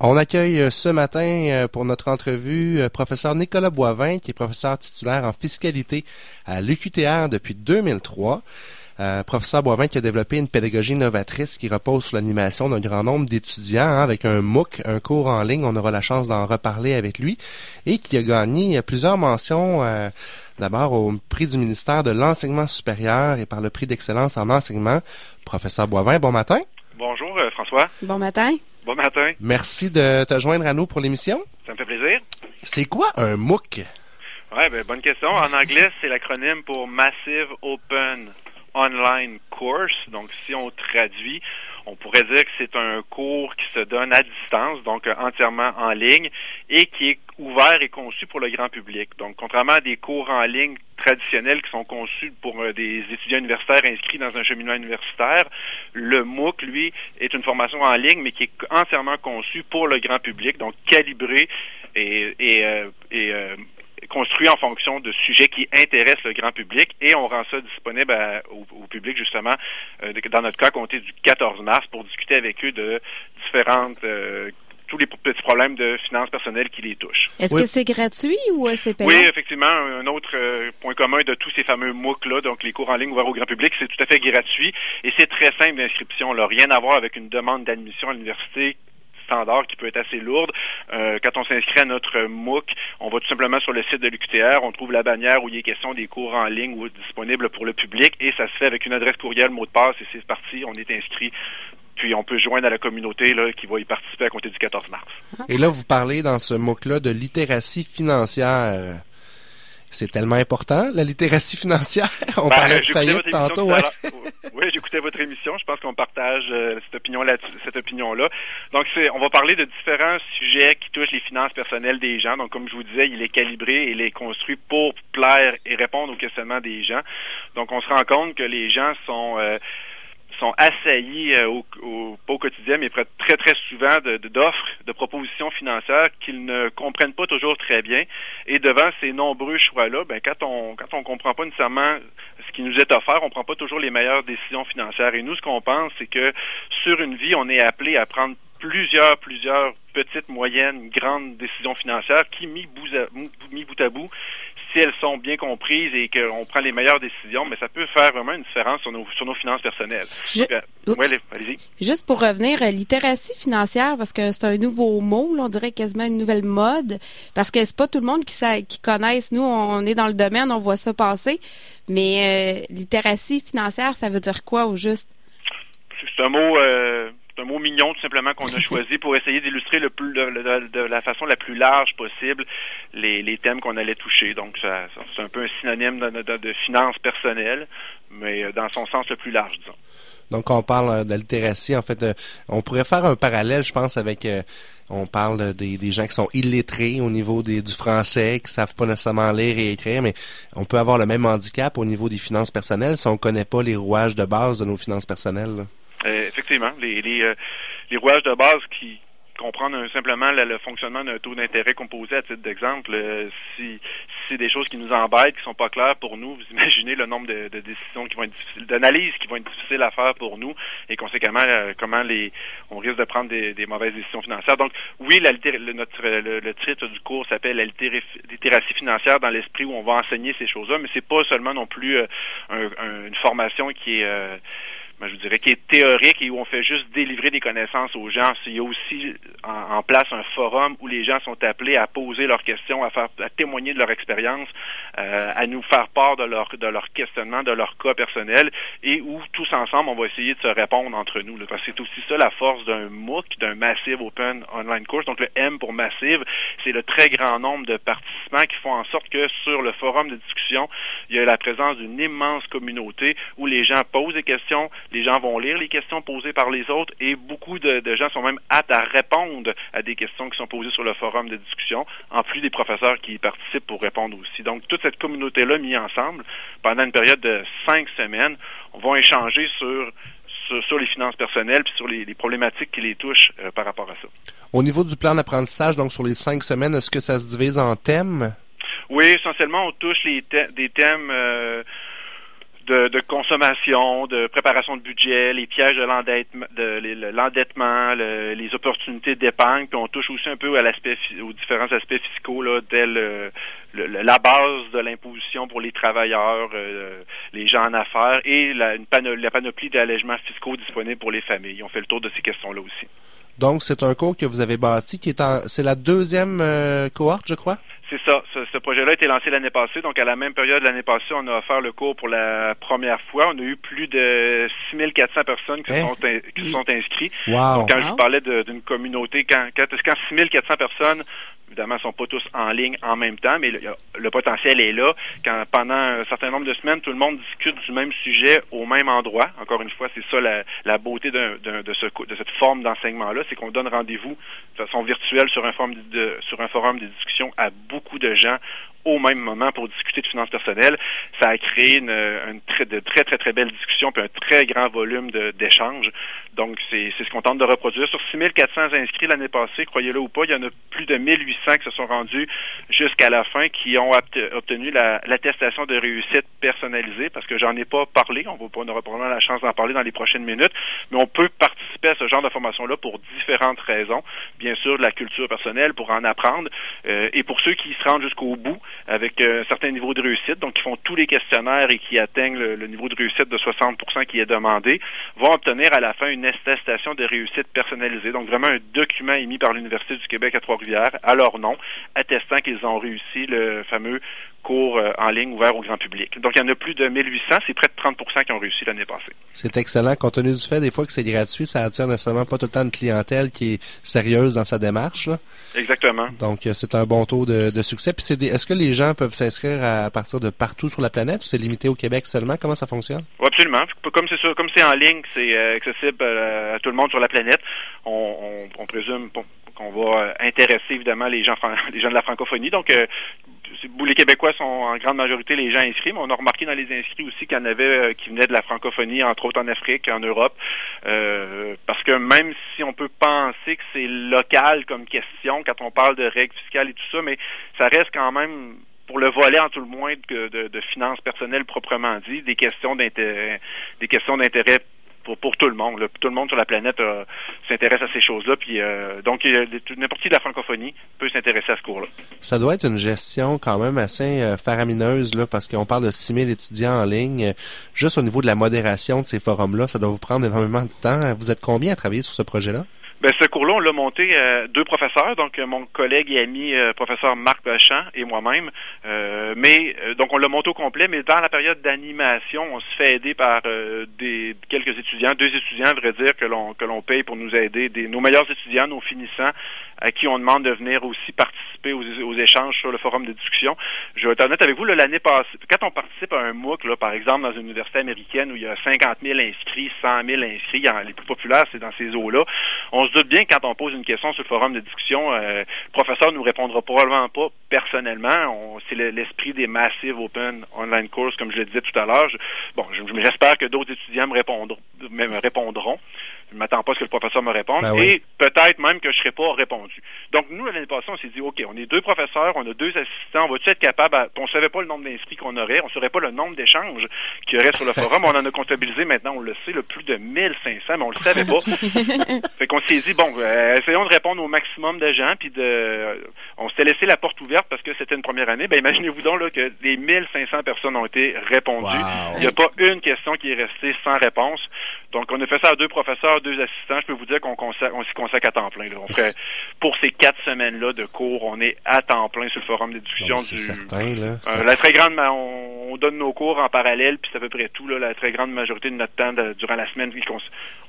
On accueille euh, ce matin euh, pour notre entrevue euh, professeur Nicolas Boivin, qui est professeur titulaire en fiscalité à l'UQTR depuis 2003. professeur Boivin qui a développé une pédagogie novatrice qui repose sur l'animation d'un grand nombre d'étudiants hein, avec un MOOC, un cours en ligne. On aura la chance d'en reparler avec lui et qui a gagné plusieurs mentions. D'abord au prix du ministère de l'enseignement supérieur et par le prix d'excellence en enseignement. Professeur Boivin, bon matin. Bonjour François. Bon matin. Bon matin. Merci de te joindre à nous pour l'émission. Ça me fait plaisir. C'est quoi un MOOC? Ouais, ben, bonne question. En anglais, c'est l'acronyme pour Massive Open Online Course. Donc, si on traduit, on pourrait dire que c'est un cours qui se donne à distance, donc euh, entièrement en ligne, et qui est ouvert et conçu pour le grand public. Donc, contrairement à des cours en ligne traditionnels qui sont conçus pour euh, des étudiants universitaires inscrits dans un cheminement universitaire, le MOOC, lui, est une formation en ligne, mais qui est entièrement conçu pour le grand public, donc calibré et, et, euh, et construit en fonction de sujets qui intéressent le grand public et on rend ça disponible au, public justement euh, dans notre cas compté du 14 mars pour discuter avec eux de différentes euh, tous les petits problèmes de finances personnelles qui les touchent. Est-ce que c'est gratuit ou euh, c'est payant? Oui, effectivement. Un autre point commun de tous ces fameux MOOC-là, donc les cours en ligne ouverts au grand public, c'est tout à fait gratuit et c'est très simple d'inscription. Rien à voir avec une demande d'admission à l'université standard qui peut être assez lourde. Euh, quand on s'inscrit à notre MOOC, on va tout simplement sur le site de l'UQTR, on trouve la bannière où il est question des cours en ligne ou disponibles pour le public et ça se fait avec une adresse courriel, mot de passe et c'est parti, on est inscrit puis on peut joindre à la communauté là, qui va y participer à compter du 14 mars. Et là, vous parlez dans ce MOOC-là de littératie financière. C'est tellement important, la littératie financière. On ben, parlait de faillite tantôt. Ouais. oui, j'écoutais votre émission. Je pense qu'on partage euh, cette. Cette opinion-là. Donc, on va parler de différents sujets qui touchent les finances personnelles des gens. Donc, comme je vous disais, il est calibré et il est construit pour plaire et répondre aux questionnements des gens. Donc, on se rend compte que les gens sont euh, sont assaillis euh, au, au, pas au quotidien, mais très, très souvent d'offres, de, propositions financières qu'ils ne comprennent pas toujours très bien. Et devant ces nombreux choix-là, ben, quand on quand on comprend pas nécessairement ce qui nous est offert, on prend pas toujours les meilleures décisions financières. Et nous, ce qu'on pense, c'est que sur une vie, on est appelé à prendre plusieurs, plusieurs petites, moyennes, grandes décisions financières qui, mis bout à, mis bout, à bout, si elles sont bien comprises et qu'on prend les meilleures décisions, mais ça peut faire vraiment une différence sur nos, sur nos finances personnelles. Euh, Juste pour revenir, littératie financière, parce que c'est un nouveau mot, on dirait quasiment une nouvelle mode, parce que c'est pas tout le monde qui, sait, qui connaisse. Nous, on est dans le domaine, on voit ça passer, mais euh, littératie financière, ça veut dire quoi au juste? C'est un mot... Euh c'est un mot mignon tout simplement qu'on a choisi pour essayer d'illustrer de, la façon la plus large possible les, thèmes qu'on allait toucher. Donc c'est un peu un synonyme de, finances personnelles, mais euh, dans son sens le plus large, disons. Donc on parle euh, littératie, en fait, euh, on pourrait faire un parallèle, je pense, avec on parle des, gens qui sont illettrés au niveau du français, qui savent pas nécessairement lire et écrire, mais on peut avoir le même handicap au niveau des finances personnelles si on connaît pas les rouages de base de nos finances personnelles. Effectivement, les, les, euh, les rouages de base qui comprendre simplement le, fonctionnement d'un taux d'intérêt composé à titre d'exemple. Euh, si, c'est des choses qui nous embêtent, qui sont pas claires pour nous, vous imaginez le nombre de, décisions qui vont être difficiles, d'analyses qui vont être difficiles à faire pour nous et conséquemment comment les on risque de prendre des, mauvaises décisions financières. Donc oui, la le, notre le, titre du cours s'appelle la littératie financière dans l'esprit où on va enseigner ces choses-là, mais c'est pas seulement non plus une formation qui est je vous dirais, qui est théorique et où on fait juste délivrer des connaissances aux gens. Il y a aussi en, place un forum où les gens sont appelés à poser leurs questions, à faire, à témoigner de leur expérience, euh, à nous faire part de leur de leur questionnement, de leur cas personnel, et où tous ensemble on va essayer de se répondre entre nous. Parce que c'est aussi ça la force d'un MOOC, d'un Massive Open Online Course. Donc le M pour Massive, c'est le très grand nombre de participants qui font en sorte que sur le forum de discussion, il y a la présence d'une immense communauté où les gens posent des questions, les gens vont lire les questions posées par les autres et beaucoup de, gens sont même aptes à répondre à des questions qui sont posées sur le forum de discussion, en plus des professeurs qui y participent pour répondre aussi. Donc, toute cette communauté-là mise ensemble, pendant une période de cinq semaines, on va échanger sur sur, les finances personnelles puis sur les, problématiques qui les touchent euh, par rapport à ça. Au niveau du plan d'apprentissage, donc sur les cinq semaines, est-ce que ça se divise en thèmes? Oui, essentiellement, on touche les des thèmes euh, de, consommation, de préparation de budget, les pièges de l'endettement, de, l'endettement, les opportunités d'épargne, puis on touche aussi un peu à aux différents aspects fiscaux là, la base de l'imposition pour les travailleurs, euh, les gens en affaires et la, panoplie d'allègements fiscaux disponibles pour les familles. On fait le tour de ces questions-là aussi. Donc, c'est un cours que vous avez bâti qui est c'est la deuxième euh, cohorte, je crois? C'est ça. Ce, projet-là a été lancé l'année passée. Donc, à la même période l'année passée, on a offert le cours pour la première fois. On a eu plus de 6400 personnes qui, hein? sont, qui se sont inscrits. Wow. Donc, quand je parlais d'une communauté, quand, quand, quand 6400 personnes évidemment, ne sont pas tous en ligne en même temps, mais le, potentiel est là. Quand pendant un certain nombre de semaines, tout le monde discute du même sujet au même endroit. Encore une fois, c'est ça la, beauté de, ce, de cette forme d'enseignement-là, c'est qu'on donne rendez-vous de façon virtuelle sur un forum de, sur un forum de discussion à beaucoup de gens au même moment pour discuter de finances personnelles. Ça a créé une, une très, de très, très, très belles discussions puis un très grand volume d'échanges. Donc, c'est ce qu'on tente de reproduire. Sur 6400 inscrits l'année passée, croyez-le ou pas, il y en a plus de 1800 qui se sont rendus jusqu'à la fin, qui ont obtenu l'attestation de réussite personnalisée, parce que j'en ai pas parlé. On, va, on aura probablement la chance d'en parler dans les prochaines minutes, mais on peut participer à ce genre de formation-là pour différentes raisons. Bien sûr, de la culture personnelle, pour en apprendre, euh, et pour ceux qui se rendent jusqu'au bout, avec un certain niveau de réussite, donc qui font tous les questionnaires et qui atteignent le, niveau de réussite de 60% qui est demandé, vont obtenir à la fin une attestation de réussite personnalisée, donc vraiment un document émis par l'Université du Québec à Trois-Rivières. À leur nom, attestant qu'ils ont réussi le fameux cours euh, en ligne ouvert au grand public. Donc, il y en a plus de 1800, c'est près de 30% qui ont réussi l'année passée. C'est excellent. Compte tenu du fait, des fois, que c'est gratuit, ça attire nécessairement pas tout le temps de clientèle qui est sérieuse dans sa démarche. Exactement. Donc, euh, c'est un bon taux de, succès. Puis, c'est est-ce que les gens peuvent s'inscrire à partir de partout sur la planète ou c'est limité au Québec seulement? Comment ça fonctionne? absolument. Comme c'est comme c'est en ligne, c'est euh, accessible à tout le monde sur la planète. On, présume qu'on va intéresser évidemment les gens les gens de la francophonie. Donc, les Québécois sont en grande majorité les gens inscrits, mais on a remarqué dans les inscrits aussi qu'il y en avait euh, qui venaient de la francophonie, entre autres en Afrique, en Europe, euh, parce que même si on peut penser que c'est local comme question quand on parle de règles fiscales et tout ça, mais ça reste quand même pour le volet en tout le moins de, de, de finances personnelles proprement dit, des questions d'intérêt, des questions d'intérêt pour, tout le monde. Tout le monde sur la planète euh, s'intéresse à ces choses-là. Puis euh, donc n'importe qui de la francophonie peut s'intéresser à ce cours-là. Ça doit être une gestion quand même assez euh, faramineuse là, parce qu'on parle de 6000 étudiants en ligne. Juste au niveau de la modération de ces forums-là, ça doit vous prendre énormément de temps. Vous êtes combien à travailler sur ce projet-là? Ben, ce cours-là, on l'a monté euh, deux professeurs, donc euh, mon collègue et ami euh, professeur Marc Bachamp et moi-même. mais donc on l'a monté au complet, mais dans la période d'animation, on se fait aider par des quelques étudiants, deux étudiants, à vrai dire, que l'on que l'on paye pour nous aider, des, nos meilleurs étudiants, nos finissants, à qui on demande de venir aussi participer aux, échanges sur le forum de discussion. Je vais être honnête avec vous, l'année passée, quand on participe à un MOOC, là, par exemple, dans une université américaine où il y a 50 000 inscrits, 100 000 inscrits, les plus populaires, c'est dans ces eaux-là, on se doute bien quand on pose une question sur le forum de discussion, euh, le professeur nous répondra probablement pas personnellement. C'est l'esprit des Massive Open Online Courses, comme je le disais tout à l'heure. Bon, j'espère que d'autres étudiants me répondront. Me répondront. Je ne m'attends pas à ce que le professeur me réponde. Ben et peut-être même que je ne serai pas répondu. Donc, nous, l'année passée, on s'est dit, OK, on est deux professeurs, on a deux assistants, on va-tu être capable, on ne savait pas le nombre d'inscrits qu'on aurait, on ne saurait pas le nombre d'échanges qu'il y aurait sur le forum. on en a comptabilisé maintenant, on le sait, le plus de 1500, mais on le savait pas. fait qu'on s'est dit, bon, euh, essayons de répondre au maximum de gens, puis de, on s'était laissé la porte ouverte parce que c'était une première année. Ben, imaginez-vous donc là, que les 1500 personnes ont été répondues. Il n'y a pas une question qui est restée sans réponse. Donc, on a fait ça à deux professeurs, deux assistants. Je peux vous dire qu'on on s'y consacre à temps plein. Là. On fait, pour ces quatre semaines-là de cours, on est à temps plein sur le forum de discussion. C'est certain, là. Euh, la très grande, on, donne nos cours en parallèle, puis c'est à peu près tout. Là, la très grande majorité de notre temps durant la semaine,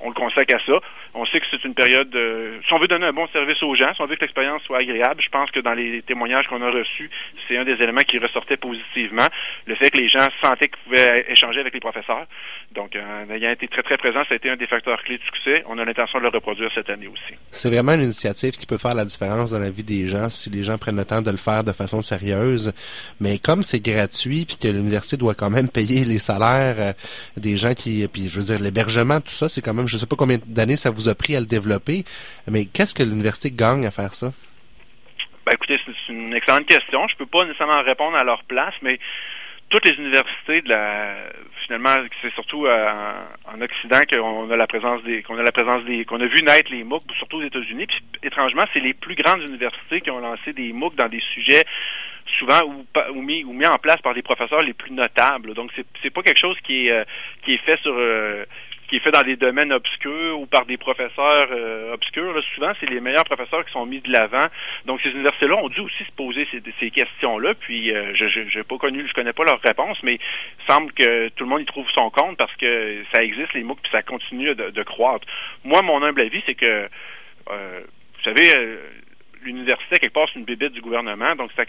on le consacre à ça. On sait que c'est une période. si on veut donner un bon service aux gens, si on veut que l'expérience soit agréable, je pense que dans les témoignages qu'on a reçus, c'est un des éléments qui ressortait positivement. Le fait que les gens sentaient qu'ils pouvaient échanger avec les professeurs. Donc, euh, en ayant été très très présent, ça a été un des facteurs clés de succès. On a l'intention de le reproduire cette année aussi. C'est vraiment une initiative qui peut faire la différence dans la vie des gens si les gens prennent le temps de le faire de façon sérieuse. Mais comme c'est gratuit puis que l'université doit quand même payer les salaires euh, des gens qui, puis je veux dire l'hébergement, tout ça, c'est quand même, je sais pas combien d'années ça vous a pris à le développer. Mais qu'est-ce que l'université gagne à faire ça? Ben écoutez, c'est une excellente question. Je peux pas nécessairement répondre à leur place, mais toutes les universités de la finalement c'est surtout euh, en Occident qu'on a la présence des qu'on a la présence des qu'on a vu naître les MOOC surtout aux États-Unis. Puis étrangement c'est les plus grandes universités qui ont lancé des MOOC dans des sujets souvent ou, ou, mis ou mis en place par des professeurs les plus notables. Donc c'est c'est pas quelque chose qui est euh, qui est fait sur euh, qui est fait dans des domaines obscurs ou par des professeurs euh, obscurs. souvent, c'est les meilleurs professeurs qui sont mis de l'avant. Donc, ces universités-là ont dû aussi se poser ces, ces questions-là. Puis, euh, je n'ai pas connu, je connais pas leurs réponses, mais il semble que tout le monde y trouve son compte parce que ça existe les MOOC puis ça continue de, de croître. Moi, mon humble avis, c'est que euh, vous savez, l'université, quelque part, c'est une bébête du gouvernement, donc ça,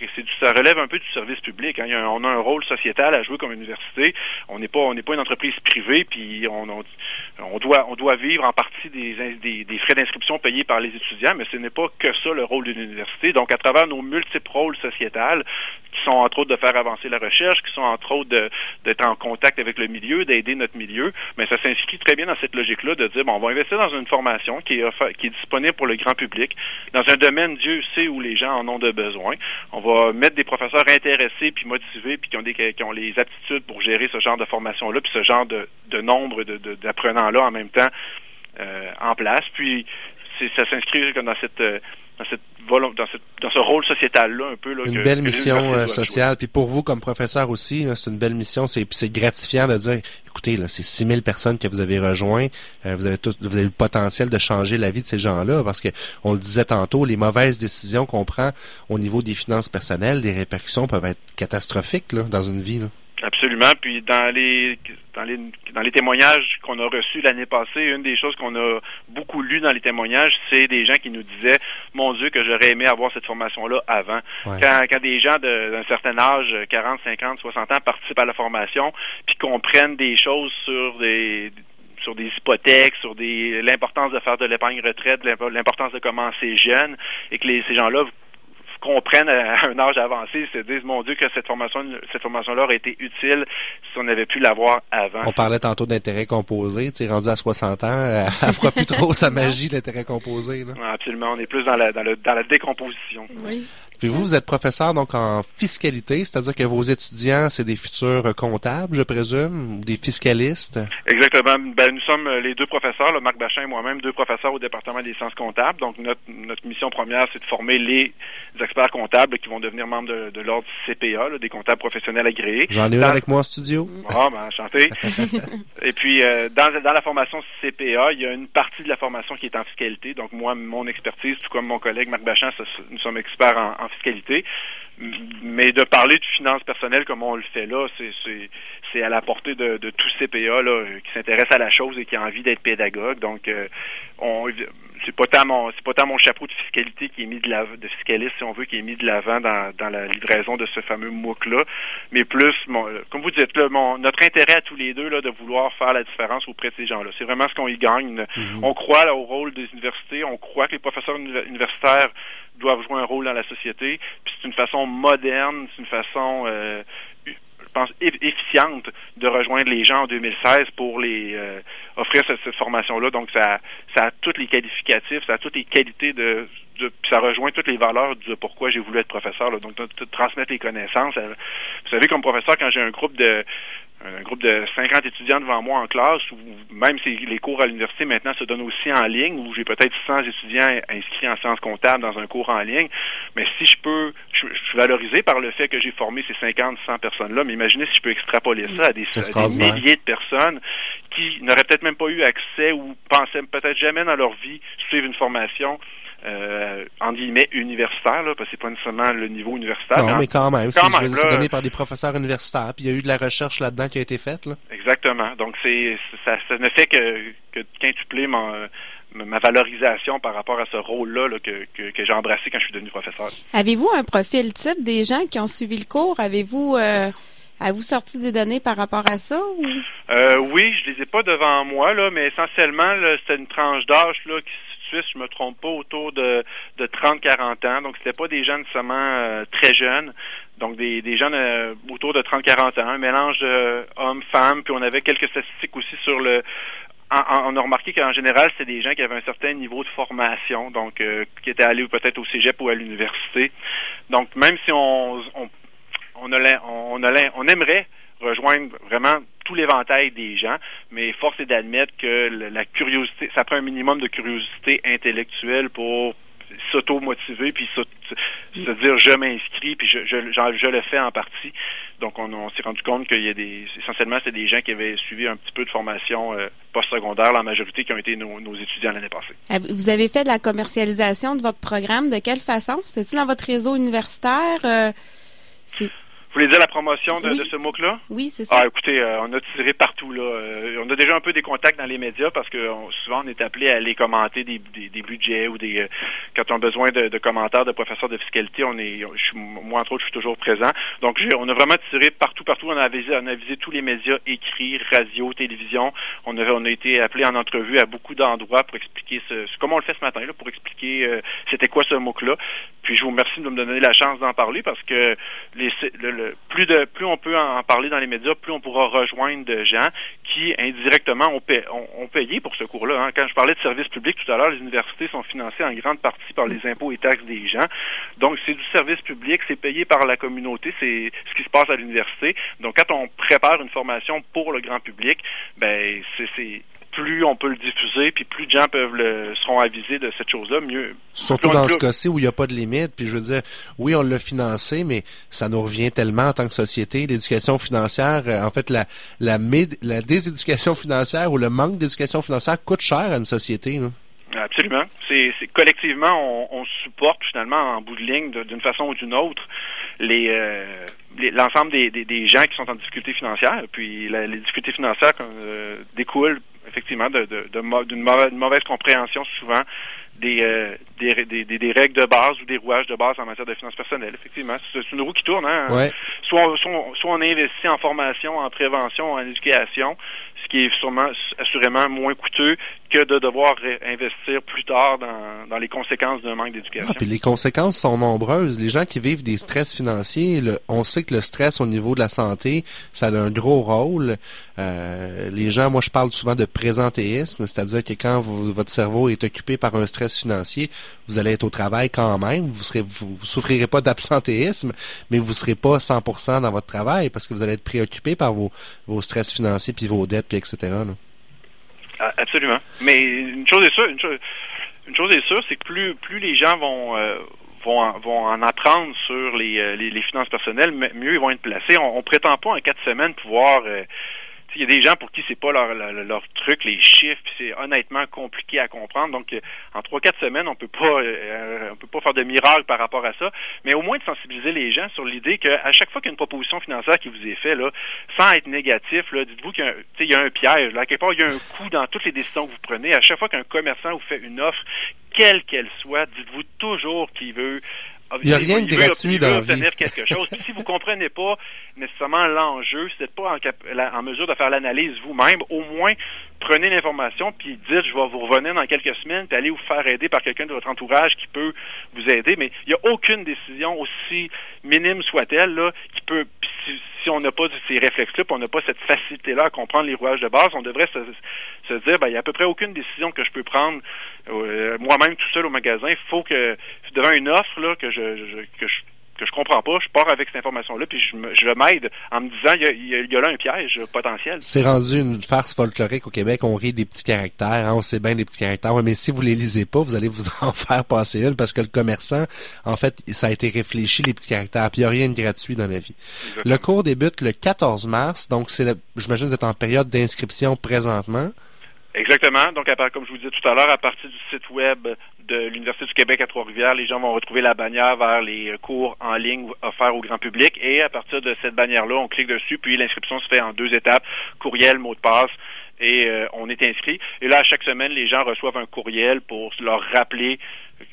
relève un peu du service public. Hein. on a un rôle sociétal à jouer comme université. On n'est pas, on n'est pas une entreprise privée, puis on, on, doit, on doit vivre en partie des, des, des frais d'inscription payés par les étudiants, mais ce n'est pas que ça le rôle d'une université. Donc, à travers nos multiples rôles sociétals, qui sont entre autres de faire avancer la recherche, qui sont entre autres d'être en contact avec le milieu, d'aider notre milieu, mais ça s'inscrit très bien dans cette logique-là de dire, bon, on va investir dans une formation qui est, qui est disponible pour le grand public, dans un domaine Dieu sait où les gens en ont besoin. On va mettre des professeurs intéressés puis motivés puis qui ont les aptitudes pour gérer ce genre de formation là puis ce genre de, de nombre de d'apprenants là en même temps euh, en place. Puis ça s'inscrit dans cette euh, dans cette dans, cette, dans ce rôle sociétal-là un peu. Là, une belle mission euh, sociale. Puis pour vous, comme professeur aussi, c'est une belle mission. C'est, gratifiant de dire, écoutez, là, c'est 6000 personnes que vous avez rejoint. Euh, vous avez tout, vous avez le potentiel de changer la vie de ces gens-là parce que on le disait tantôt, les mauvaises décisions qu'on prend au niveau des finances personnelles, les répercussions peuvent être catastrophiques là, dans une vie. Là. Absolument. Puis dans les dans les dans les témoignages qu'on a reçus l'année passée, une des choses qu'on a beaucoup lu dans les témoignages, c'est des gens qui nous disaient Mon Dieu, que j'aurais aimé avoir cette formation-là avant. Quand, quand des gens d'un certain âge, 40, 50, 60 ans, participent à la formation, puis comprennent des choses sur des sur des hypothèques, sur des l'importance de faire de l'épargne retraite, l'importance de commencer jeune, et que les, ces gens-là comprennent à un âge avancé, se disent mon Dieu que cette formation cette formation-là aurait été utile si on avait pu l'avoir avant. On parlait tantôt d'intérêt composé, tu sais, rendu à 60 ans, elle fera plus trop sa magie l'intérêt composé. Là. Absolument, on est plus dans la dans, le, dans la décomposition. Oui. Puis vous, vous êtes professeur donc en fiscalité, c'est-à-dire que vos étudiants, c'est des futurs comptables, je présume, ou des fiscalistes? Exactement. Ben, nous sommes les deux professeurs, le Marc Bachin et moi-même, deux professeurs au département des sciences comptables. Donc notre, notre mission première, c'est de former les experts comptables qui vont devenir membres de, de l'ordre CPA, des comptables professionnels agréés. J'en ai un avec moi en studio. Ah, ben, enchanté. et puis, euh, dans, dans la formation CPA, il y a une partie de la formation qui est en fiscalité. Donc moi, mon expertise, tout comme mon collègue Marc Bachin, nous sommes experts en, en fiscalité. Mais de parler de finances personnelles comme on le fait là, c'est à la portée de, de tout CPA là, qui s'intéresse à la chose et qui a envie d'être pédagogue. Donc, euh, on c'est pas tant mon c'est pas tant mon chapeau de fiscalité qui est mis de la de fiscaliste si on veut qui est mis de l'avant dans, dans la livraison de ce fameux MOOC là mais plus mon, comme vous dites là mon notre intérêt à tous les deux là de vouloir faire la différence auprès de ces gens là c'est vraiment ce qu'on y gagne mm-hmm. on croit là, au rôle des universités on croit que les professeurs universitaires doivent jouer un rôle dans la société. Puis c'est une façon moderne, c'est une façon, euh, je pense, efficiente de rejoindre les gens en 2016 pour les euh, offrir cette, formation-là. Donc ça, ça a tous les qualificatifs, ça a toutes les qualités de, de ça rejoint toutes les valeurs de pourquoi j'ai voulu être professeur. Donc de, transmettre les connaissances. Euh, vous savez, comme professeur, quand j'ai un groupe de un groupe de 50 étudiants devant moi en classe, ou même si les cours à l'université maintenant se donnent aussi en ligne, où j'ai peut-être 100 étudiants inscrits en sciences comptables dans un cours en ligne, mais si je peux, je, suis valorisé par le fait que j'ai formé ces 50, 100 personnes-là, mais imaginez si je peux extrapoler ça à des, milliers de personnes qui n'auraient peut-être même pas eu accès ou pensaient peut-être jamais dans leur vie suivre une formation euh, en guillemets universitaire, là, parce que c'est pas nécessairement le niveau universitaire. Non, mais quand même, c'est donné par des professeurs universitaires, puis il y a eu de la recherche là-dedans qui a été faite. Là. Exactement. Donc c'est ça, ça ne fait que, que quintupler mon, ma valorisation par rapport à ce rôle-là là, que, que, que j'ai embrassé quand je suis devenu professeur. Avez-vous un profil type des gens qui ont suivi le cours? Avez-vous euh, avez-vous sorti des données par rapport à ça? Ou? Euh, oui, je les ai pas devant moi, là, mais essentiellement, c'est une tranche d'âge là, qui Suisse, je me trompe pas, autour de, de 30-40 ans. Donc, c'était pas des gens nécessairement euh, très jeunes. Donc, des, des jeunes euh, autour de 30-40 ans, un mélange hommes-femmes. Puis, on avait quelques statistiques aussi sur le... on a remarqué qu'en général, c'était des gens qui avaient un certain niveau de formation, donc euh, qui étaient allés peut-être au cégep ou à l'université. Donc, même si on, on on, a, on, a, on aimerait rejoindre vraiment tout l'éventail des gens, mais force est d'admettre que la curiosité, ça prend un minimum de curiosité intellectuelle pour s'auto-motiver puis se, dire je m'inscris puis je, je, je, le fais en partie. Donc on, s'est rendu compte qu'il y a des essentiellement c'est des gens qui avaient suivi un petit peu de formation euh, postsecondaire, la majorité qui ont été nos, étudiants l'année passée. Vous avez fait de la commercialisation de votre programme de quelle façon? C'était-tu dans votre réseau universitaire? Euh, vous voulez dire la promotion de, ce MOOC-là? Oui, c'est ça. Ah, écoutez, euh, on a tiré partout. là. Euh, on a déjà un peu des contacts dans les médias parce que souvent on est appelé à aller commenter des, des, budgets ou des euh, quand on a besoin de, commentaires de professeurs de fiscalité, on est moi entre autres, je suis toujours présent. Donc on a vraiment tiré partout, partout. On a visé, on a visé tous les médias écrits, radio, télévision. On a, on a été appelé en entrevue à beaucoup d'endroits pour expliquer ce, comme on le fait ce matin là, pour expliquer c'était quoi ce MOOC-là. Puis je vous remercie de me donner la chance d'en parler parce que les, le plus on peut en parler dans les médias, plus on pourra rejoindre de gens qui indirectement ont, payé pour ce cours-là. Hein. Quand je parlais de services publics tout à l'heure, les universités sont financées en grande partie par les impôts et taxes des gens. Donc c'est du service public, c'est payé par la communauté, c'est ce qui se passe à l'université. Donc quand on prépare une formation pour le grand public, ben c'est plus on peut le diffuser, puis plus de gens peuvent le, seront avisés de cette chose-là, mieux. Surtout dans ce cas-ci où il n'y a pas de limite, puis je veux dire, oui, on l'a financé, mais ça nous revient tellement en tant que société. L'éducation financière, euh, en fait, la, la, la déséducation financière ou le manque d'éducation financière coûte cher à une société. Absolument. C'est collectivement, on, supporte finalement en bout de ligne, d'une façon ou d'une autre, les, euh, l'ensemble des, des, gens qui sont en difficulté financière. Puis les difficultés financières euh, découlent effectivement d'une de, de, mauvaise, compréhension souvent euh, des, des, des, règles de base ou des rouages de base en matière de finances personnelles. Effectivement, c'est une roue qui tourne. Hein? Soit, soit, soit, on investit en formation, en prévention, en éducation, qui est sûrement, assurément moins coûteux que de devoir investir plus tard dans, dans les conséquences d'un manque d'éducation. Ah, puis les conséquences sont nombreuses. Les gens qui vivent des stress financiers, on sait que le stress au niveau de la santé, ça a un gros rôle. Euh, les gens, moi je parle souvent de présentéisme, c'est-à-dire que quand votre cerveau est occupé par un stress financier, vous allez être au travail quand même, vous serez, vous, souffrirez pas d'absentéisme, mais vous serez pas 100% dans votre travail parce que vous allez être préoccupé par vos, vos stress financiers puis vos dettes etc. Ah, absolument. Mais une chose est sûre, une chose, une chose est sûre, c'est que plus plus les gens vont euh, vont, vont en apprendre sur les, euh, les, finances personnelles, mieux ils vont être placés. On, on prétend pas en quatre semaines pouvoir euh, il y a des gens pour qui c'est pas leur, leur, truc, les chiffres, c'est honnêtement compliqué à comprendre. Donc, euh, en trois quatre semaines, on peut pas, euh, on peut pas faire de miracle par rapport à ça, mais au moins de sensibiliser les gens sur l'idée qu'à chaque fois qu'il y a une proposition financière qui vous est faite, là, sans être négatif, dites-vous qu'il y, a un piège. Là, quelque part, il y a un coût dans toutes les décisions que vous prenez. À chaque fois qu'un commerçant vous fait une offre, quelle qu'elle soit, dites-vous toujours qu'il veut il n'y a rien de gratuit dans la vie. quelque chose. si vous comprenez pas nécessairement l'enjeu, si vous n'êtes pas en, en, mesure de faire l'analyse vous-même, au moins prenez l'information puis dites je vais vous revenir dans quelques semaines puis allez vous faire aider par quelqu'un de votre entourage qui peut vous aider. Mais il n'y a aucune décision aussi minime soit-elle là qui peut si, on n'a pas ces réflexes-là, on n'a pas cette facilité-là à comprendre les rouages de base, on devrait se, se dire, ben, il n'y a à peu près aucune décision que je peux prendre euh, moi-même tout seul au magasin. Il faut que, devant une offre là, que je, je que je que je comprends pas, je pars avec cette information-là, puis je, je m'aide en me disant, il y, a, y, a, là un piège potentiel. C'est rendu une farce folklorique au Québec, on rit des petits caractères, hein, on sait bien des petits caractères, mais si vous les lisez pas, vous allez vous en faire passer une, parce que le commerçant, en fait, ça a été réfléchi, les petits caractères, puis il n'y a rien de gratuit dans la vie. Le cours débute le 14 mars, donc c'est, j'imagine que vous êtes en période d'inscription présentement. Exactement. Donc, à, comme je vous disais tout à l'heure, à partir du site web de l'Université du Québec à Trois-Rivières, les gens vont retrouver la bannière vers les cours en ligne offerts au grand public. Et à partir de cette bannière-là, on clique dessus, puis l'inscription se fait en deux étapes, courriel, mot de passe, et euh, on est inscrit. Et là, à chaque semaine, les gens reçoivent un courriel pour leur rappeler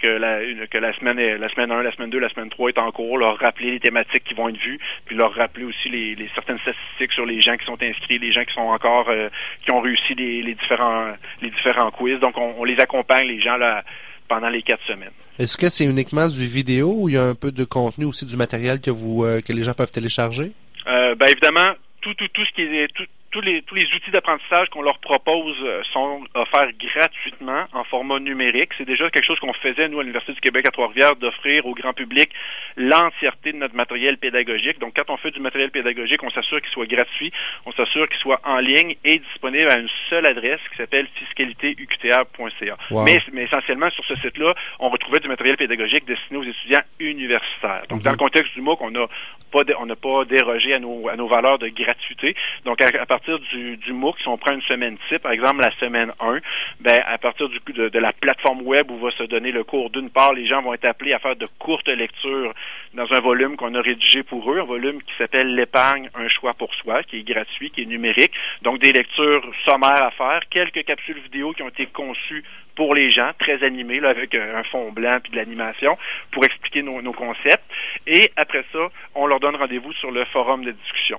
que la, que la semaine la semaine 1, la semaine 2, la semaine 3 est en cours, leur rappeler les thématiques qui vont être vues, puis leur rappeler aussi les, les certaines statistiques sur les gens qui sont inscrits, les gens qui sont encore euh, qui ont réussi les, les, différents les différents quiz. Donc on, on les accompagne les gens là pendant les quatre semaines. Est-ce que c'est uniquement du vidéo ou il y a un peu de contenu aussi du matériel que vous euh, que les gens peuvent télécharger? Euh, ben évidemment, tout, tout, tout ce qui est tout, tous les tous les outils d'apprentissage qu'on leur propose euh, sont offerts gratuitement en format numérique. C'est déjà quelque chose qu'on faisait nous à l'Université du Québec à Trois-Rivières d'offrir au grand public l'entièreté de notre matériel pédagogique. Donc quand on fait du matériel pédagogique, on s'assure qu'il soit gratuit, on s'assure qu'il soit en ligne et disponible à une seule adresse qui s'appelle fiscalitéuqta.ca. Mais, mais essentiellement sur ce site-là, on retrouvait du matériel pédagogique destiné aux étudiants universitaires. Donc dans le contexte du MOOC, on n'a pas on pas dérogé à nos à nos valeurs de gratuité. Donc à, partir du, MOOC, si on prend une semaine type, par exemple la semaine 1, ben à partir du de, de la plateforme web où va se donner le cours, d'une part, les gens vont être appelés à faire de courtes lectures dans un volume qu'on a rédigé pour eux, un volume qui s'appelle l'épargne, un choix pour soi, qui est gratuit, qui est numérique. Donc des lectures sommaires à faire, quelques capsules vidéo qui ont été conçues pour les gens, très animées, là, avec un fond blanc puis de l'animation, pour expliquer nos concepts. Et après ça, on leur donne rendez-vous sur le forum de discussion.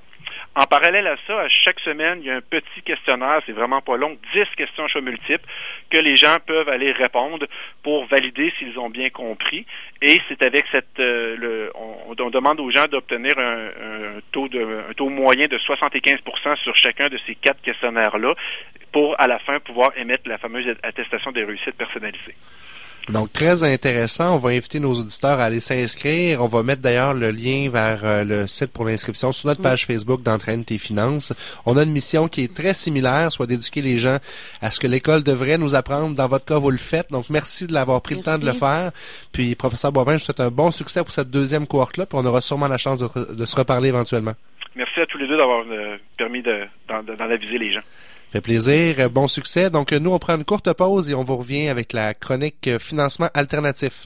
En parallèle à ça, à chaque semaine, il y a un petit questionnaire, c'est vraiment pas long, 10 questions choix multiples que les gens peuvent aller répondre pour valider s'ils ont bien compris. Et c'est avec cette, euh, le, on, demande aux gens d'obtenir un, taux de, un taux moyen de 75% sur chacun de ces quatre questionnaires-là pour, à la fin, pouvoir émettre la fameuse attestation des réussites personnalisées. Donc, très intéressant. On va inviter nos auditeurs à aller s'inscrire. On va mettre d'ailleurs le lien vers euh, le site pour l'inscription sur notre page Facebook d'Entraîne tes finances. On a une mission qui est très similaire, soit d'éduquer les gens à ce que l'école devrait nous apprendre. Dans votre cas, vous le faites. Donc, merci de l'avoir pris le temps de le faire. Puis, professeur Boivin, je vous souhaite un bon succès pour cette deuxième cohorte-là. Puis, on aura sûrement la chance de, se reparler éventuellement. Merci à tous les deux d'avoir euh, permis d'en aviser les gens. Fait plaisir. Bon succès. Donc, nous, on prend une courte pause et on vous revient avec la chronique financement alternatif.